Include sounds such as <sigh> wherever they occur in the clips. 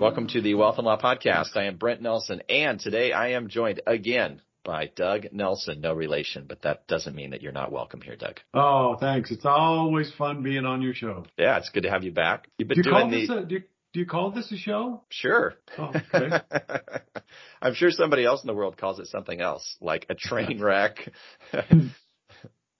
Welcome to the Wealth and Law Podcast. I am Brent Nelson, and today I am joined again by Doug Nelson. No relation, but that doesn't mean that you're not welcome here, Doug. Oh, thanks. It's always fun being on your show. Yeah, it's good to have you back. You've been do you doing the. A, do, you, do you call this a show? Sure. Oh, okay. <laughs> I'm sure somebody else in the world calls it something else, like a train <laughs> wreck. <laughs>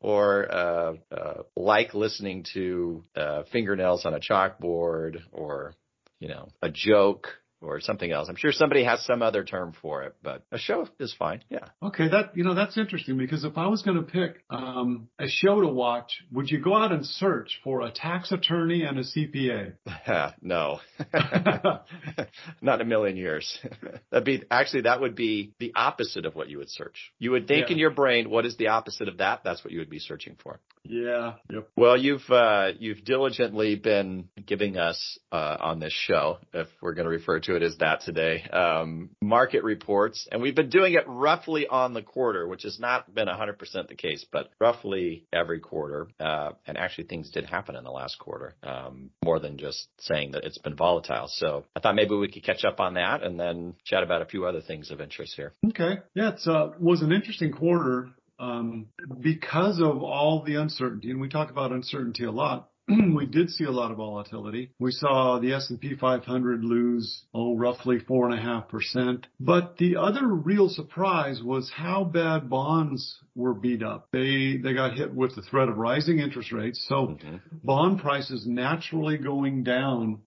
or uh, uh, like listening to uh, fingernails on a chalkboard, or you know, a joke or something else. I'm sure somebody has some other term for it, but a show is fine. Yeah. Okay, that you know that's interesting because if I was going to pick um, a show to watch, would you go out and search for a tax attorney and a CPA? <laughs> no, <laughs> not a million years. <laughs> That'd be actually that would be the opposite of what you would search. You would think yeah. in your brain, what is the opposite of that? That's what you would be searching for. Yeah. Yep. Well, you've uh, you've diligently been giving us uh, on this show, if we're going to refer to it as that today. Um, market reports, and we've been doing it roughly on the quarter, which has not been 100% the case, but roughly every quarter. Uh, and actually, things did happen in the last quarter, um, more than just saying that it's been volatile. So I thought maybe we could catch up on that and then chat about a few other things of interest here. Okay. Yeah, it uh, was an interesting quarter um, because of all the uncertainty, and we talk about uncertainty a lot. <clears throat> we did see a lot of volatility. We saw the S&P 500 lose, oh, roughly 4.5%. But the other real surprise was how bad bonds were beat up. They, they got hit with the threat of rising interest rates. So mm-hmm. bond prices naturally going down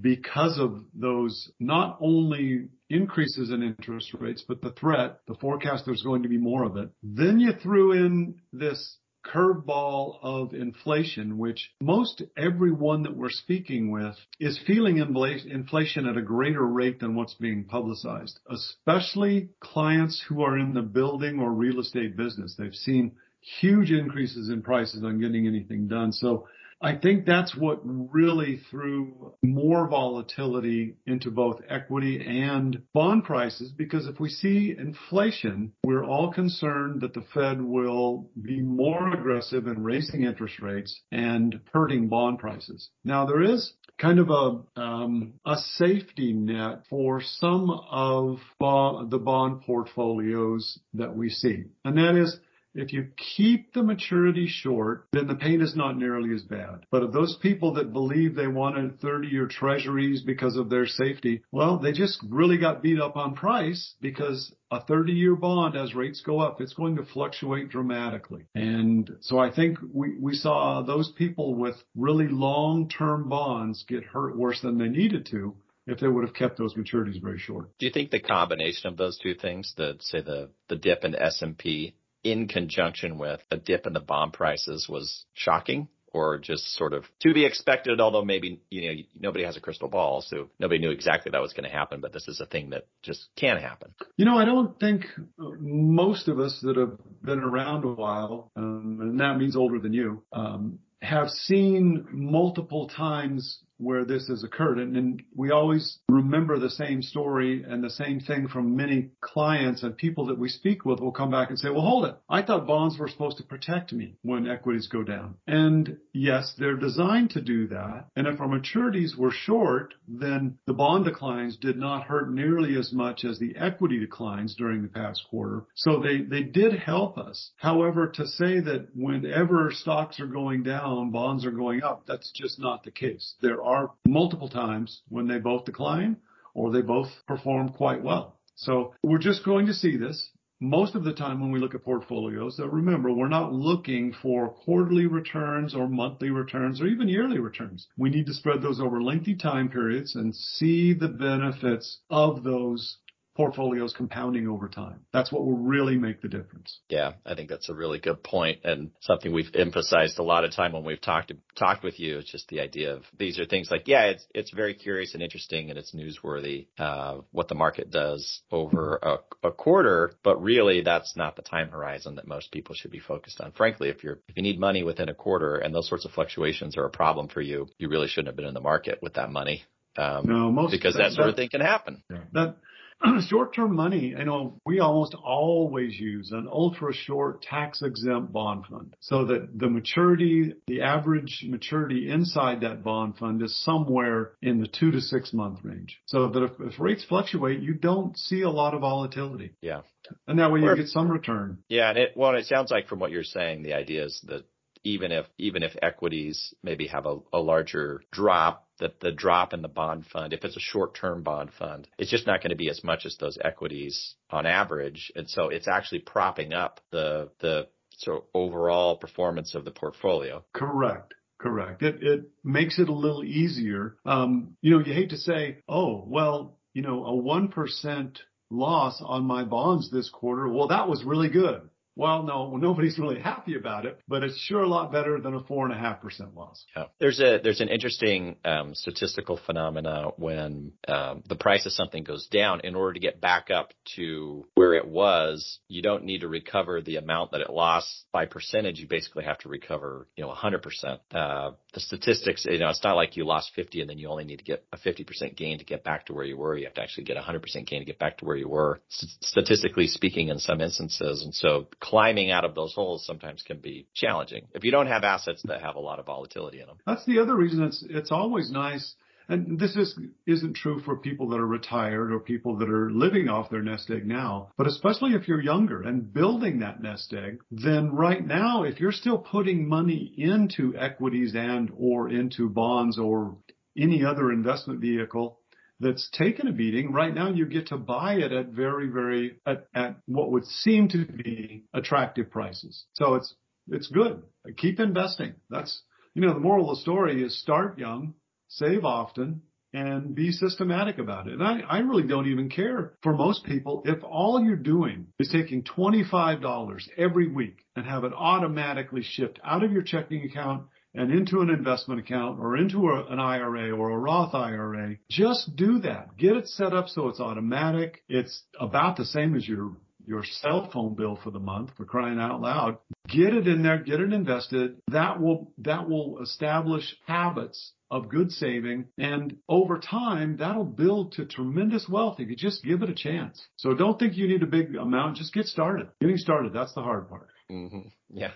because of those not only increases in interest rates, but the threat, the forecast there's going to be more of it. Then you threw in this curveball of inflation, which most everyone that we're speaking with is feeling inflation at a greater rate than what's being publicized, especially clients who are in the building or real estate business. They've seen huge increases in prices on getting anything done. So I think that's what really threw more volatility into both equity and bond prices because if we see inflation, we're all concerned that the Fed will be more aggressive in raising interest rates and hurting bond prices. Now there is kind of a um, a safety net for some of the bond portfolios that we see, and that is if you keep the maturity short, then the pain is not nearly as bad. But of those people that believe they wanted 30 year treasuries because of their safety, well, they just really got beat up on price because a 30 year bond as rates go up, it's going to fluctuate dramatically. And so I think we, we saw those people with really long term bonds get hurt worse than they needed to if they would have kept those maturities very short. Do you think the combination of those two things, the say the the dip in S&P in conjunction with a dip in the bond prices was shocking or just sort of to be expected, although maybe, you know, nobody has a crystal ball, so nobody knew exactly that was going to happen, but this is a thing that just can happen. You know, I don't think most of us that have been around a while, um, and that means older than you, um, have seen multiple times where this has occurred. And, and, we always remember the same story and the same thing from many clients and people that we speak with will come back and say, well, hold it. I thought bonds were supposed to protect me when equities go down. And yes, they're designed to do that. And if our maturities were short, then the bond declines did not hurt nearly as much as the equity declines during the past quarter. So they, they did help us. However, to say that whenever stocks are going down, bonds are going up, that's just not the case. There are multiple times when they both decline or they both perform quite well. So we're just going to see this most of the time when we look at portfolios, remember, we're not looking for quarterly returns or monthly returns or even yearly returns. We need to spread those over lengthy time periods and see the benefits of those portfolios compounding over time. That's what will really make the difference. Yeah, I think that's a really good point and something we've emphasized a lot of time when we've talked talked with you. It's just the idea of these are things like, yeah, it's it's very curious and interesting and it's newsworthy uh, what the market does over a, a quarter, but really that's not the time horizon that most people should be focused on. Frankly, if you're if you need money within a quarter and those sorts of fluctuations are a problem for you, you really shouldn't have been in the market with that money. Um, no, most because that, that sort of thing can happen. That <clears throat> short-term money, you know, we almost always use an ultra-short tax-exempt bond fund so that the maturity, the average maturity inside that bond fund is somewhere in the two to six month range. So that if, if rates fluctuate, you don't see a lot of volatility. Yeah. And that way you get some return. Yeah. And it, well, it sounds like from what you're saying, the idea is that even if even if equities maybe have a, a larger drop, that the drop in the bond fund, if it's a short-term bond fund, it's just not going to be as much as those equities on average, and so it's actually propping up the the so overall performance of the portfolio. Correct. Correct. It it makes it a little easier. Um, you know, you hate to say, oh, well, you know, a one percent loss on my bonds this quarter. Well, that was really good. Well, no, <laughs> nobody's really happy about it, but it's sure a lot better than a four and a half percent loss. Yeah. There's a there's an interesting um, statistical phenomena when um, the price of something goes down. In order to get back up to where it was, you don't need to recover the amount that it lost by percentage. You basically have to recover, you know, 100 percent. Uh, the statistics, you know, it's not like you lost 50 and then you only need to get a 50 percent gain to get back to where you were. You have to actually get a 100 percent gain to get back to where you were, statistically speaking, in some instances. And so climbing out of those holes sometimes can be challenging if you don't have assets that have a lot of volatility in them. That's the other reason it's it's always nice. And this is, isn't true for people that are retired or people that are living off their nest egg now, but especially if you're younger and building that nest egg, then right now, if you're still putting money into equities and or into bonds or any other investment vehicle, that's taken a beating, right now you get to buy it at very, very, at, at what would seem to be attractive prices. So it's, it's good. Keep investing. That's, you know, the moral of the story is start young, save often, and be systematic about it. And I, I really don't even care for most people if all you're doing is taking $25 every week and have it automatically shipped out of your checking account and into an investment account or into a, an IRA or a Roth IRA, just do that. Get it set up so it's automatic. It's about the same as your your cell phone bill for the month for crying out loud. Get it in there, get it invested. That will that will establish habits of good saving and over time that'll build to tremendous wealth if you just give it a chance. So don't think you need a big amount, just get started. Getting started, that's the hard part. Mm-hmm. Yeah.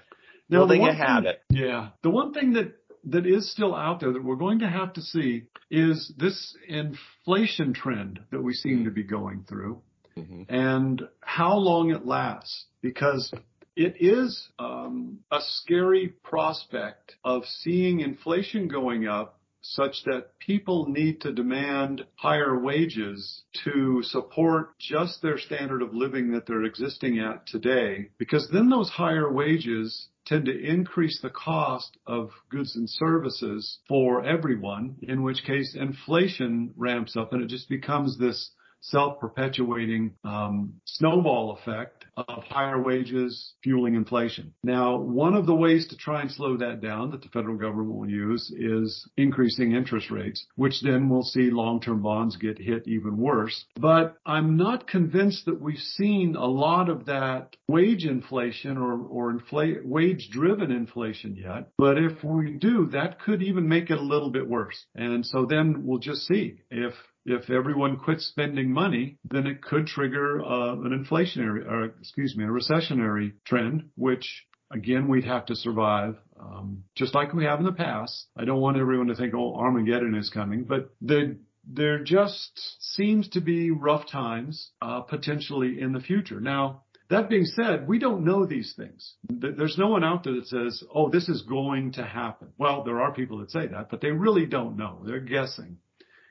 Now, building a habit. Thing, yeah. The one thing that that is still out there that we're going to have to see is this inflation trend that we seem to be going through mm-hmm. and how long it lasts because it is um, a scary prospect of seeing inflation going up such that people need to demand higher wages to support just their standard of living that they're existing at today, because then those higher wages tend to increase the cost of goods and services for everyone, in which case inflation ramps up and it just becomes this self-perpetuating um, snowball effect of higher wages fueling inflation. Now, one of the ways to try and slow that down that the federal government will use is increasing interest rates, which then will see long-term bonds get hit even worse. But I'm not convinced that we've seen a lot of that wage inflation or, or wage-driven inflation yet. But if we do, that could even make it a little bit worse. And so then we'll just see if if everyone quits spending money, then it could trigger uh, an inflationary, or excuse me, a recessionary trend, which again we'd have to survive, um, just like we have in the past. I don't want everyone to think, oh, Armageddon is coming, but the there just seems to be rough times uh, potentially in the future. Now, that being said, we don't know these things. There's no one out there that says, oh, this is going to happen. Well, there are people that say that, but they really don't know. They're guessing.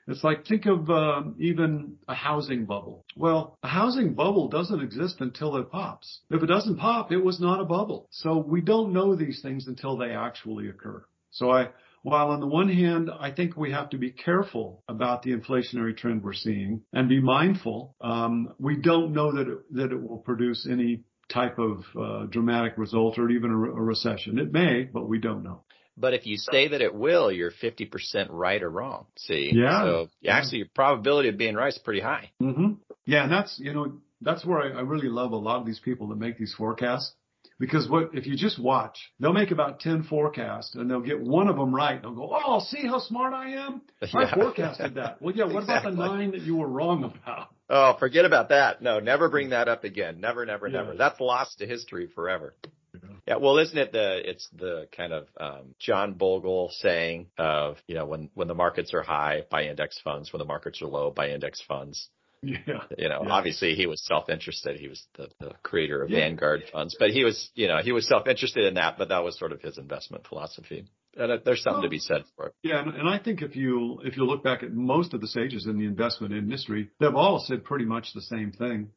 It's like think of uh, even a housing bubble. Well, a housing bubble doesn't exist until it pops. If it doesn't pop, it was not a bubble. So we don't know these things until they actually occur. So I, while on the one hand, I think we have to be careful about the inflationary trend we're seeing and be mindful, um, we don't know that it, that it will produce any type of uh, dramatic result or even a, a recession. It may, but we don't know. But if you say that it will, you're 50% right or wrong. See? Yeah. So yeah. actually your probability of being right is pretty high. Mm-hmm. Yeah. And that's, you know, that's where I, I really love a lot of these people that make these forecasts. Because what, if you just watch, they'll make about 10 forecasts and they'll get one of them right. And they'll go, Oh, see how smart I am? <laughs> Yeah. I forecasted that. Well, yeah. What Exactly. about the nine that you were wrong about? Oh, forget about that. No, never bring that up again. Never, never, Yeah. never. That's lost to history forever. Yeah, well, isn't it the it's the kind of um, John Bogle saying of you know when when the markets are high, buy index funds. When the markets are low, buy index funds. Yeah. You know, Yeah. obviously he was self-interested. He was the, the creator of Yeah. Vanguard funds, but he was you know he was self-interested in that. But that was sort of his investment philosophy. And there's something to be said for it. Yeah, and, and I think if you if you look back at most of the sages in the investment industry, they've all said pretty much the same thing.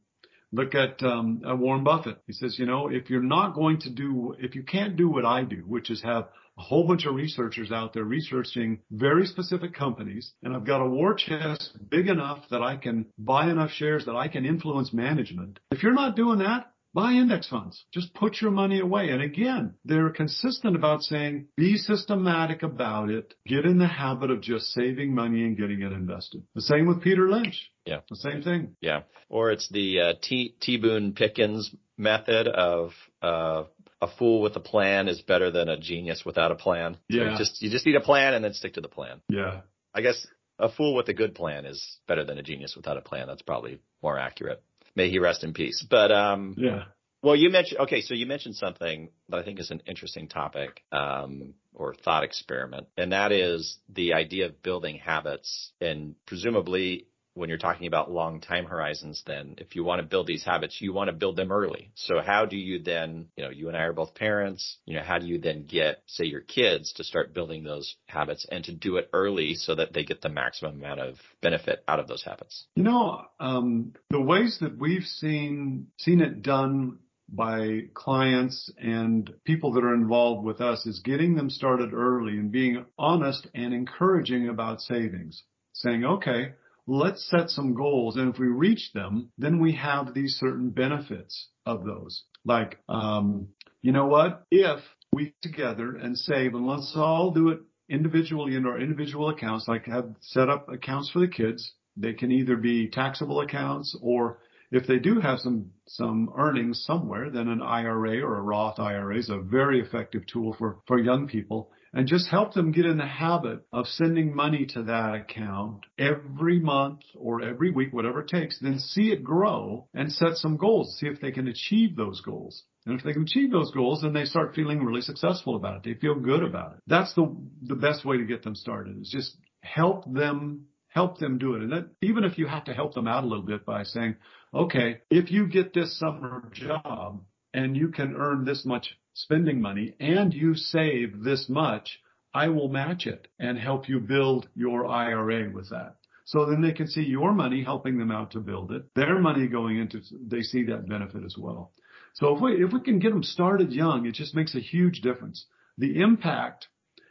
Look at um, Warren Buffett. He says, you know, if you're not going to do, if you can't do what I do, which is have a whole bunch of researchers out there researching very specific companies, and I've got a war chest big enough that I can buy enough shares that I can influence management. If you're not doing that, buy index funds. Just put your money away. And again, they're consistent about saying be systematic about it. Get in the habit of just saving money and getting it invested. The same with Peter Lynch. Yeah. The same thing. Yeah. Or it's the uh, T T Boone Pickens method of uh, a fool with a plan is better than a genius without a plan. So Yeah. you just you just need a plan and then stick to the plan. Yeah. I guess a fool with a good plan is better than a genius without a plan. That's probably more accurate. May he rest in peace. But um, Yeah. well, you mentioned okay, so you mentioned something that I think is an interesting topic um, or thought experiment, and that is the idea of building habits. And presumably, when you're talking about long time horizons, then if you want to build these habits, you want to build them early. So how do you then, you know, you and I are both parents, you know, how do you then get, say, your kids to start building those habits and to do it early so that they get the maximum amount of benefit out of those habits? You know, um, the ways that we've seen seen it done by clients and people that are involved with us is getting them started early and being honest and encouraging about savings. Saying, okay, let's set some goals, and if we reach them, then we have these certain benefits of those. Like, um, you know what? If we together and save, and let's all do it individually in our individual accounts, like have set up accounts for the kids. They can either be taxable accounts or if they do have some some earnings somewhere, then an IRA or a Roth IRA is a very effective tool for for young people and just help them get in the habit of sending money to that account every month or every week, whatever it takes, then see it grow and set some goals, see if they can achieve those goals. And if they can achieve those goals, then they start feeling really successful about it. They feel good about it. That's the the best way to get them started is just help them help them do it. And that even if you have to help them out a little bit by saying, okay, if you get this summer job and you can earn this much spending money and you save this much, I will match it and help you build your IRA with that. So then they can see your money helping them out to build it, their money going into, they see that benefit as well. So if we, if we can get them started young, it just makes a huge difference. The impact,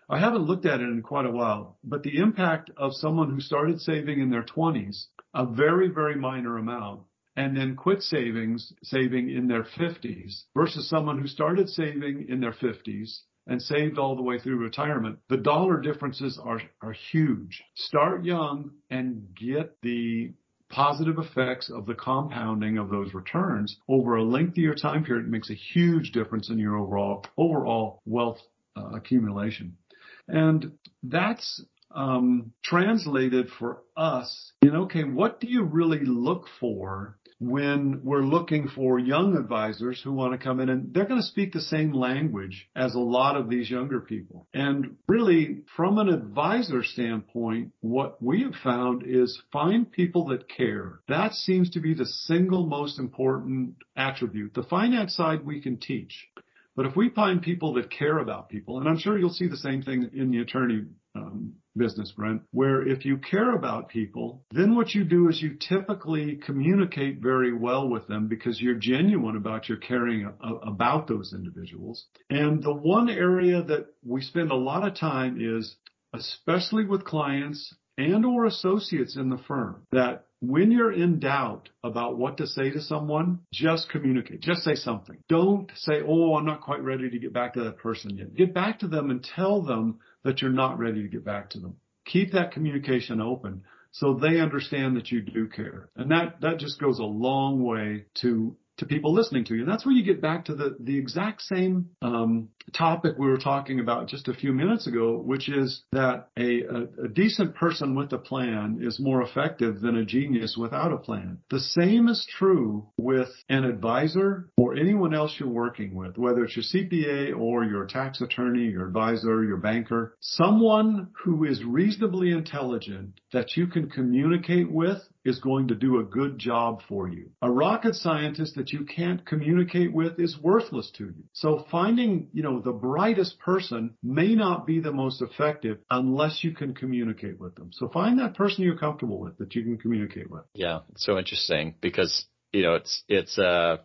I haven't looked at it in quite a while, but the impact of someone who started saving in their 20s, a very, very minor amount, and then quit savings, saving in their 50s versus someone who started saving in their 50s and saved all the way through retirement, the dollar differences are, are huge. Start young and get the positive effects of the compounding of those returns over a lengthier time period makes a huge difference in your overall overall wealth uh, accumulation. And that's um, translated for us in okay, what do you really look for when we're looking for young advisors who want to come in and they're going to speak the same language as a lot of these younger people. And really, from an advisor standpoint, what we have found is find people that care. That seems to be the single most important attribute. The finance side we can teach. But if we find people that care about people, and I'm sure you'll see the same thing in the attorney um, business, Brent, where if you care about people, then what you do is you typically communicate very well with them because you're genuine about your caring a- about those individuals. And the one area that we spend a lot of time is, especially with clients and or associates in the firm, that when you're in doubt about what to say to someone, just communicate. Just say something. Don't say, oh, I'm not quite ready to get back to that person yet. Get back to them and tell them that you're not ready to get back to them. Keep that communication open so they understand that you do care. And that, that just goes a long way to to people listening to you. And that's where you get back to the, the exact same um, topic we were talking about just a few minutes ago, which is that a, a, a decent person with a plan is more effective than a genius without a plan. The same is true with an advisor or anyone else you're working with, whether it's your CPA or your tax attorney, your advisor, your banker, someone who is reasonably intelligent that you can communicate with is going to do a good job for you. A rocket scientist that you can't communicate with is worthless to you. So finding, you know, the brightest person may not be the most effective unless you can communicate with them. So find that person you're comfortable with that you can communicate with. Yeah, so interesting because, you know, it's, it's a,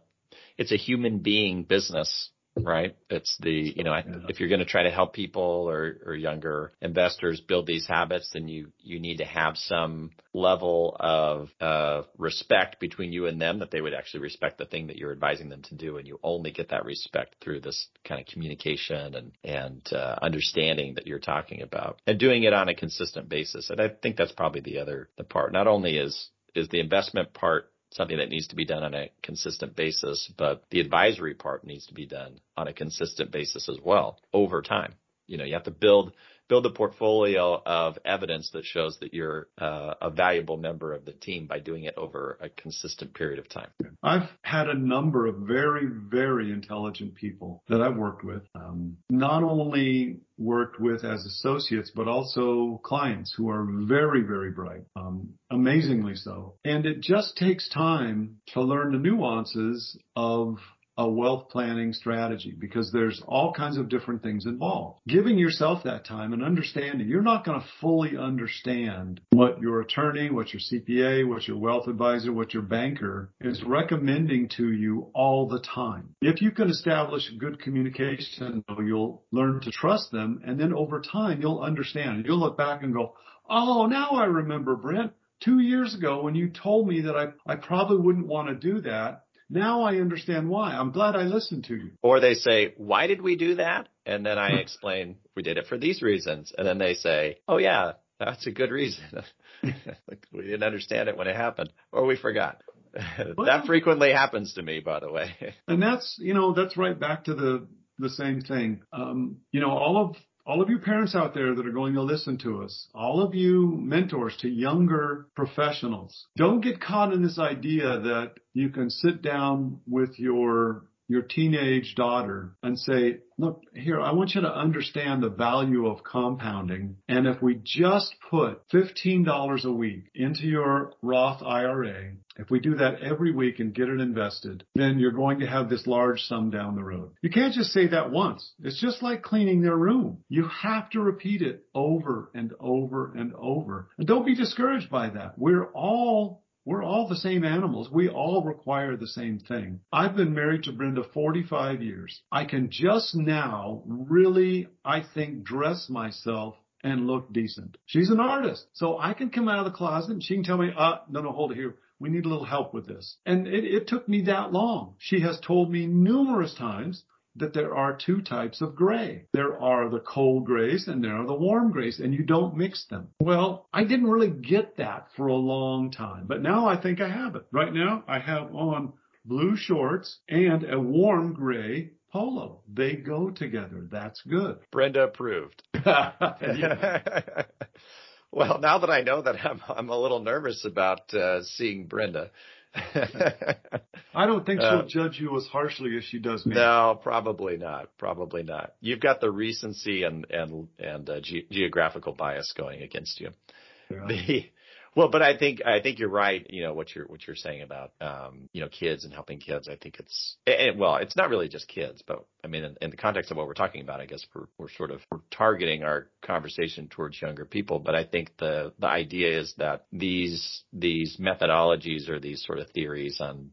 it's a human being business right? It's the, you know, if you're going to try to help people or, or younger investors build these habits, then you, you need to have some level of, uh, respect between you and them that they would actually respect the thing that you're advising them to do. And you only get that respect through this kind of communication and, and, uh, understanding that you're talking about and doing it on a consistent basis. And I think that's probably the other, the part. Not only is, is the investment part something that needs to be done on a consistent basis, but the advisory part needs to be done on a consistent basis as well over time. You know, you have to build build a portfolio of evidence that shows that you're uh, a valuable member of the team by doing it over a consistent period of time. I've had a number of very, very intelligent people that I've worked with, um, not only worked with as associates, but also clients who are very, very bright, um, amazingly so. And it just takes time to learn the nuances of a wealth planning strategy because there's all kinds of different things involved. Giving yourself that time and understanding, you're not going to fully understand what your attorney, what your CPA, what your wealth advisor, what your banker is recommending to you all the time. If you can establish good communication, you'll learn to trust them and then over time you'll understand. You'll look back and go, Oh, now I remember Brent two years ago when you told me that I, I probably wouldn't want to do that. Now I understand why. I'm glad I listened to you. Or they say, why did we do that? And then I explain, we did it for these reasons. And then they say, oh yeah, that's a good reason. <laughs> we didn't understand it when it happened or we forgot. <laughs> Well, that frequently happens to me, by the way. and that's, you know, that's right back to the, the same thing. Um, you know, all of all of you parents out there that are going to listen to us, all of you mentors to younger professionals, don't get caught in this idea that you can sit down with your your teenage daughter and say, look, here, I want you to understand the value of compounding. And if we just put $15 a week into your Roth IRA, if we do that every week and get it invested, then you're going to have this large sum down the road. You can't just say that once. It's just like cleaning their room. You have to repeat it over and over and over. And don't be discouraged by that. We're all we're all the same animals. We all require the same thing. I've been married to Brenda 45 years. I can just now really, I think, dress myself and look decent. She's an artist. So I can come out of the closet and she can tell me, uh, no, no, hold it here. We need a little help with this. And it, it took me that long. She has told me numerous times that there are two types of gray. There are the cold grays and there are the warm grays and you don't mix them. Well, I didn't really get that for a long time, but now I think I have it. Right now I have on blue shorts and a warm gray polo. They go together. That's good. Brenda approved. <laughs> <laughs> well, now that I know that, I'm I'm a little nervous about uh, seeing Brenda. <laughs> I don't think she'll uh, judge you as harshly as she does me. No, probably not. Probably not. You've got the recency and and and uh, ge- geographical bias going against you. Yeah. The Well, but I think I think you're right. You know what you're what you're saying about um, you know kids and helping kids. I think it's it, well, it's not really just kids, but I mean, in, in, the context of what we're talking about, I guess we're we're sort of we're targeting our conversation towards younger people. But I think the the idea is that these these methodologies or these sort of theories on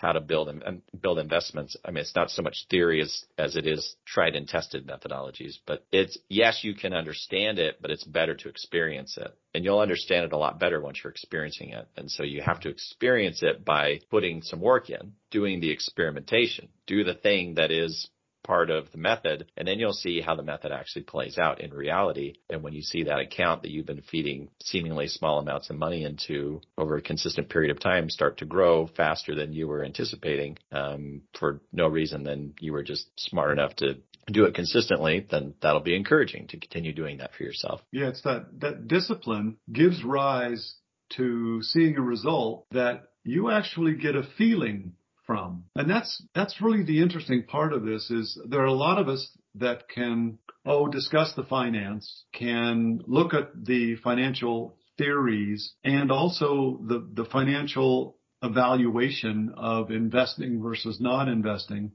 how to build and build investments. I mean, it's not so much theory as as it is tried and tested methodologies. But it's yes, you can understand it, but it's better to experience it, and you'll understand it a lot better once you're experiencing it. And so you have to experience it by putting some work in, doing the experimentation, do the thing that is part of the method, and then you'll see how the method actually plays out in reality. And when you see that account that you've been feeding seemingly small amounts of money into over a consistent period of time start to grow faster than you were anticipating um, for no reason than you were just smart enough to do it consistently, then that'll be encouraging to continue doing that for yourself. Yeah, it's that that discipline gives rise to seeing a result that you actually get a feeling from. And that's, that's really the interesting part of this is there are a lot of us that can, oh, discuss the finance, can look at the financial theories and also the, the financial evaluation of investing versus not investing.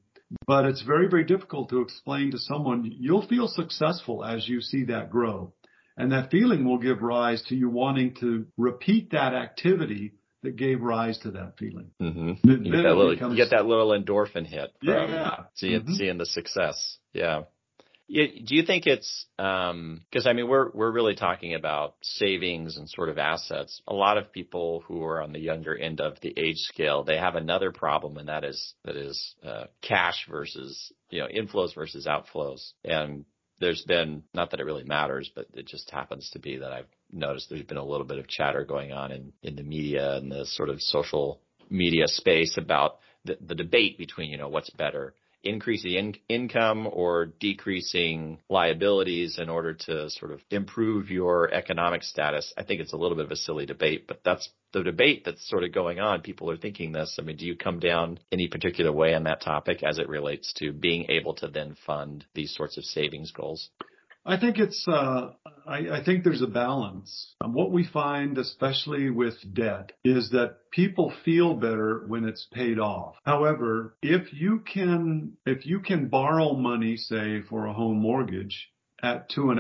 But it's very, very difficult to explain to someone, you'll feel successful as you see that grow. And that feeling will give rise to you wanting to repeat that activity that gave rise to that feeling. Mm-hmm. You, get that, little, becomes, you get that little endorphin hit. yeah. Seeing, mm-hmm. seeing the success. Yeah. Do you think it's because um, I mean we're we're really talking about savings and sort of assets. A lot of people who are on the younger end of the age scale, they have another problem, and that is that is uh, cash versus you know inflows versus outflows. And there's been not that it really matters, but it just happens to be that I've noticed there's been a little bit of chatter going on in, in the media and the sort of social media space about the, the debate between, you know, what's better, increasing in- income or decreasing liabilities in order to sort of improve your economic status. I think it's a little bit of a silly debate, but that's the debate that's sort of going on. People are thinking this. I mean, do you come down any particular way on that topic as it relates to being able to then fund these sorts of savings goals? I think it's, uh, I, think there's a balance. What we find, especially with debt, is that people feel better when it's paid off. However, if you can, if you can borrow money, say, for a home mortgage, at two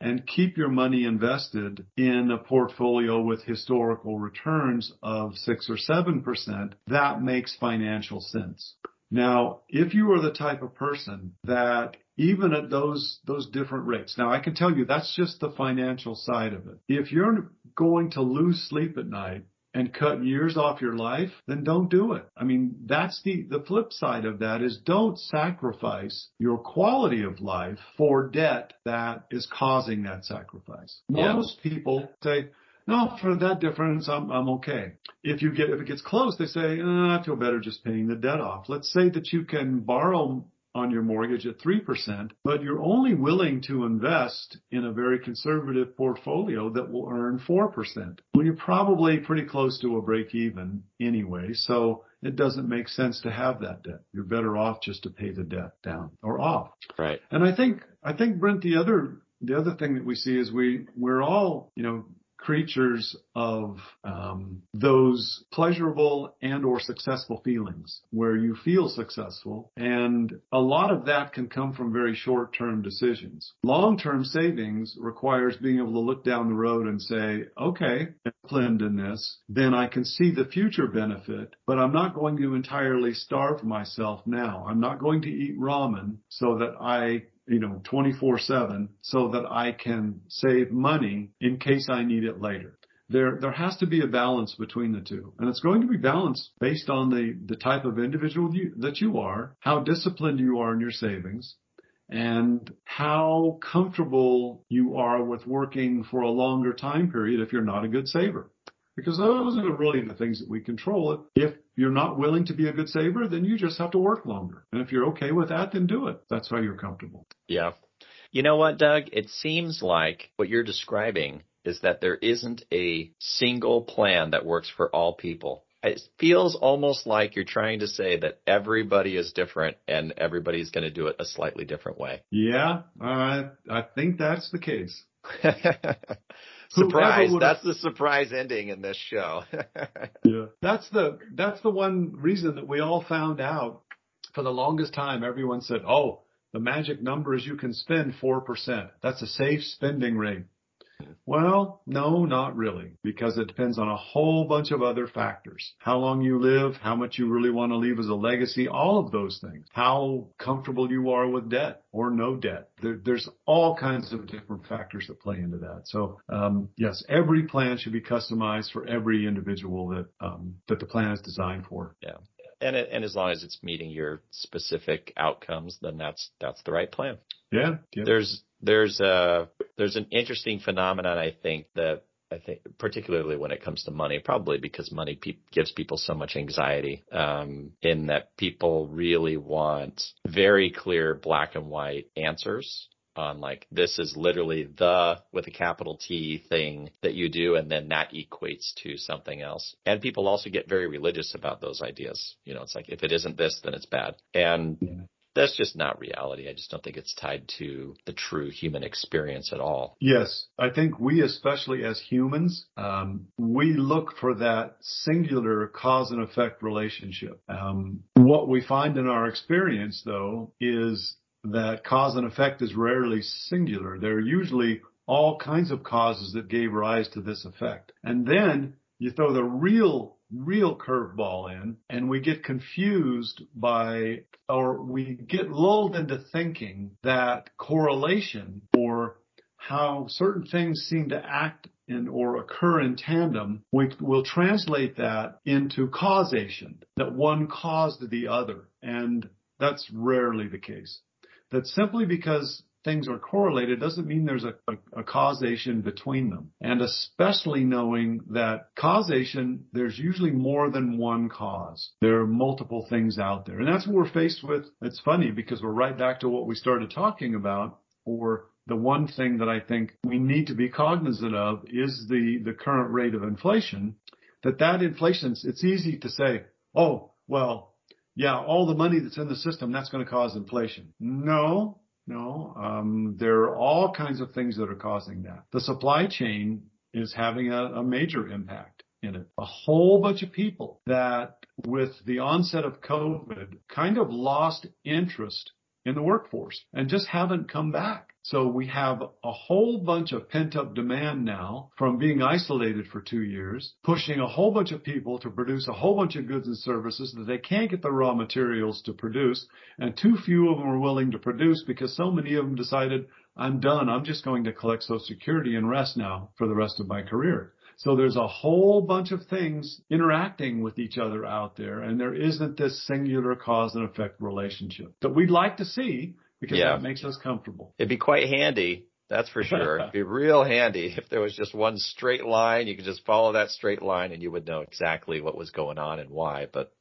and keep your money invested in a portfolio with historical returns of six or seven percent, that makes financial sense. Now, if you are the type of person that even at those those different rates. Now I can tell you that's just the financial side of it. If you're going to lose sleep at night and cut years off your life, then don't do it. I mean, that's the, the flip side of that is don't sacrifice your quality of life for debt that is causing that sacrifice. Yeah. Most people say, no, for that difference, I'm, I'm okay. If you get, if it gets close, they say, oh, I feel better just paying the debt off. Let's say that you can borrow on your mortgage at 3%, but you're only willing to invest in a very conservative portfolio that will earn 4%. Well, you're probably pretty close to a break even anyway, so it doesn't make sense to have that debt. You're better off just to pay the debt down or off. Right. And I think, I think Brent, the other the other thing that we see is we we're all you know creatures of um, those pleasurable and or successful feelings where you feel successful. And a lot of that can come from very short-term decisions. Long-term savings requires being able to look down the road and say okay I'm disciplined in this. Then i can see the future benefit but i'm not going to entirely starve myself now. I'm not going to eat ramen so that i you know, 24 seven so that I can save money in case I need it later. There, there has to be a balance between the two. And it's going to be balanced based on the, the type of individual you, that you are, how disciplined you are in your savings, and how comfortable you are with working for a longer time period if you're not a good saver because those are really the things that we control. If you're not willing to be a good saver, then you just have to work longer. And if you're okay with that, then do it. That's how you're comfortable. Yeah. You know what, Doug? It seems like what you're describing is that there isn't a single plan that works for all people. It feels almost like you're trying to say that everybody is different and everybody's going to do it a slightly different way. Yeah, uh, I think that's the case. <laughs> surprise. That's the surprise ending in this show. <laughs> yeah. That's the, that's the one reason that we all found out for the longest time. Everyone said, Oh, the magic number is you can spend 4%. That's a safe spending rate. Well, no, not really, because it depends on a whole bunch of other factors. How long you live, how much you really want to leave as a legacy, all of those things. How comfortable you are with debt or no debt. There, there's all kinds of different factors that play into that. So, um, yes, every plan should be customized for every individual that um, that the plan is designed for. Yeah and it, and as long as it's meeting your specific outcomes, then that's that's the right plan. Yeah. yeah. There's there's a there's an interesting phenomenon I think that I think particularly when it comes to money, probably because money pe- gives people so much anxiety, um, in that people really want very clear black and white answers on like this is literally the with a capital T thing that you do and then that equates to something else. And people also get very religious about those ideas. You know, it's like if it isn't this then it's bad. And yeah. That's just not reality. I just don't think it's tied to the true human experience at all. Yes. I think we, especially as humans, um, we look for that singular cause and effect relationship. Um, what we find in our experience, though, is that cause and effect is rarely singular. There are usually all kinds of causes that gave rise to this effect. And then you throw the real, real curveball in and we get confused by, or we get lulled into thinking that correlation or how certain things seem to act in or occur in tandem, we will translate that into causation, that one caused the other. And that's rarely the case that simply because things are correlated doesn't mean there's a, a, a, causation between them. And especially knowing that causation, there's usually more than one cause. There are multiple things out there. And that's what we're faced with. It's funny because we're right back to what we started talking about or the one thing that I think we need to be cognizant of is the, the current rate of inflation. That that inflation, it's easy to say, oh, well, yeah, all the money that's in the system, that's going to cause inflation. No, no. Um, there are all kinds of things that are causing that. The supply chain is having a, a major impact in it. A whole bunch of people that with the onset of COVID kind of lost interest in the workforce and just haven't come back. So we have a whole bunch of pent up demand now from being isolated for two years, pushing a whole bunch of people to produce a whole bunch of goods and services that they can't get the raw materials to produce. And too few of them are willing to produce because so many of them decided, I'm done. I'm just going to collect social security and rest now for the rest of my career. So there's a whole bunch of things interacting with each other out there, and there isn't this singular cause and effect relationship that we'd like to see because yeah. that makes us comfortable. It'd be quite handy. That's for sure. It'd be real handy if there was just one straight line. You could just follow that straight line and you would know exactly what was going on and why. But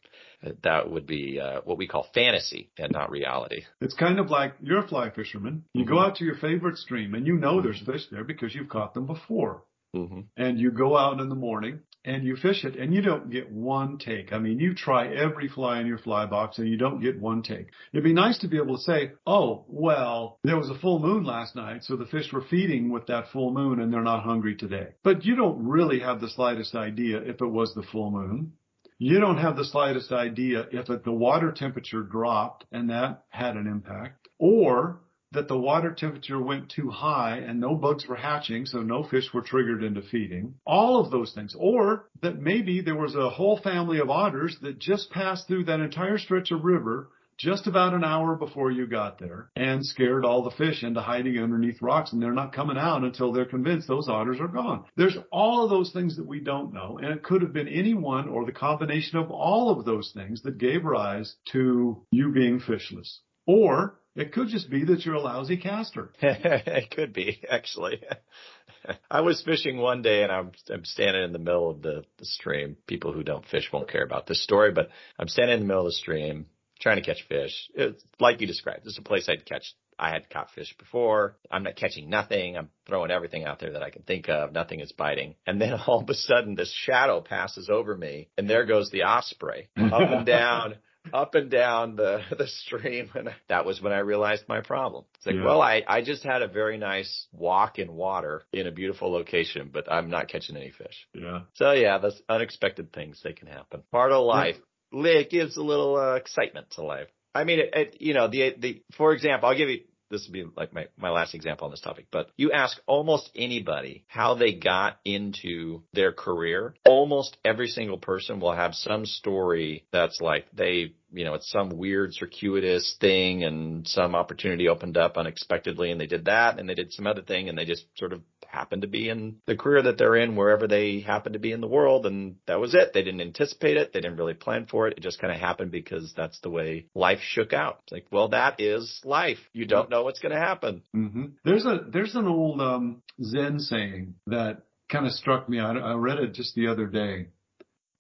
that would be uh, what we call fantasy and not reality. It's kind of like you're a fly fisherman. You mm-hmm. go out to your favorite stream and you know there's fish there because you've caught them before. Mm-hmm. And you go out in the morning and you fish it and you don't get one take. I mean, you try every fly in your fly box and you don't get one take. It'd be nice to be able to say, oh, well, there was a full moon last night, so the fish were feeding with that full moon and they're not hungry today. But you don't really have the slightest idea if it was the full moon. You don't have the slightest idea if it, the water temperature dropped and that had an impact or that the water temperature went too high and no bugs were hatching, so no fish were triggered into feeding. All of those things. Or that maybe there was a whole family of otters that just passed through that entire stretch of river just about an hour before you got there and scared all the fish into hiding underneath rocks and they're not coming out until they're convinced those otters are gone. There's all of those things that we don't know and it could have been any one or the combination of all of those things that gave rise to you being fishless. Or it could just be that you're a lousy caster. <laughs> it could be, actually. <laughs> I was fishing one day and I'm, I'm standing in the middle of the, the stream. People who don't fish won't care about this story, but I'm standing in the middle of the stream trying to catch fish. It's like you described. This is a place I'd catch. I had caught fish before. I'm not catching nothing. I'm throwing everything out there that I can think of. Nothing is biting. And then <laughs> all of a sudden this shadow passes over me and there goes the osprey up and down up and down the <laughs> the stream, and that was when I realized my problem. It's like, Yeah. well, I I just had a very nice walk in water in a beautiful location, but I'm not catching any fish. Yeah. So yeah, that's unexpected things they can happen. Part of life. It gives a little uh, excitement to life. I mean, it, it, you know, the the for example, I'll give you this will be like my my last example on this topic. But you ask almost anybody how they got into their career, almost every single person will have some story that's like they you know, it's some weird circuitous thing and some opportunity opened up unexpectedly and they did that and they did some other thing and they just sort of happened to be in the career that they're in wherever they happen to be in the world and that was it. They didn't anticipate it. They didn't really plan for it. It just kind of happened because that's the way life shook out. It's like, well, that is life. You don't know what's going to happen. hmm There's a there's an old um, Zen saying that kind of struck me. I, I read it just the other day.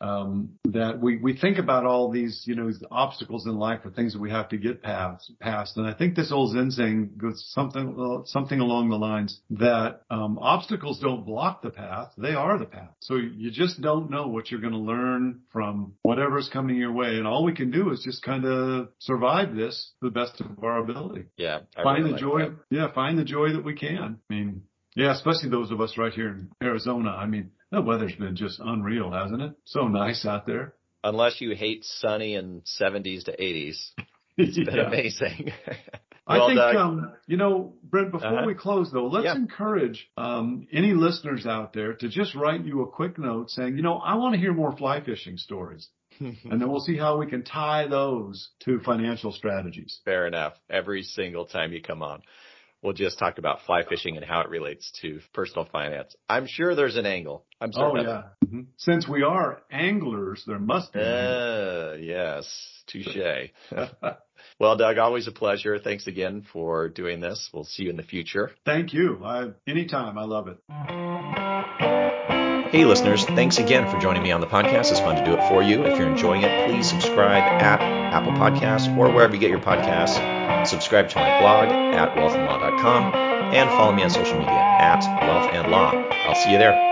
Um, that we we think about all these you know these obstacles in life or things that we have to get past past, and I think this old Zen saying goes something something along the lines that um, obstacles don't block the path; they are the path. So you just don't know what you're going to learn from whatever's coming your way, and all we can do is just kind of survive this to the best of our ability Yeah. I find really the like joy. that. Yeah, find the joy that we can. I mean, yeah, especially those of us right here in Arizona. I mean, the weather's been just unreal, hasn't it? So nice out there. Unless you hate sunny and 70s to 80s. <laughs> It's been Yeah. amazing. I think, Doug. um, you know, Brent, before Uh-huh. we close though, let's Yeah. encourage, um, any listeners out there to just write you a quick note saying, you know, I want to hear more fly fishing stories. <laughs> And then we'll see how we can tie those to financial strategies. Fair enough. Every single time you come on, we'll just talk about fly fishing and how it relates to personal finance. I'm sure there's an angle. I'm Oh certain. yeah. Mhm. Since we are anglers, there must be. Uh, yes. Touche. <laughs> <laughs> well, Doug, always a pleasure. Thanks again for doing this. We'll see you in the future. Thank you. I, anytime. I love it. Hey, listeners, thanks again for joining me on the podcast. It's fun to do it for you. If you're enjoying it, please subscribe at Apple Podcasts or wherever you get your podcasts. Subscribe to my blog at wealthandlaw.com and follow me on social media at wealth and law. I'll see you there.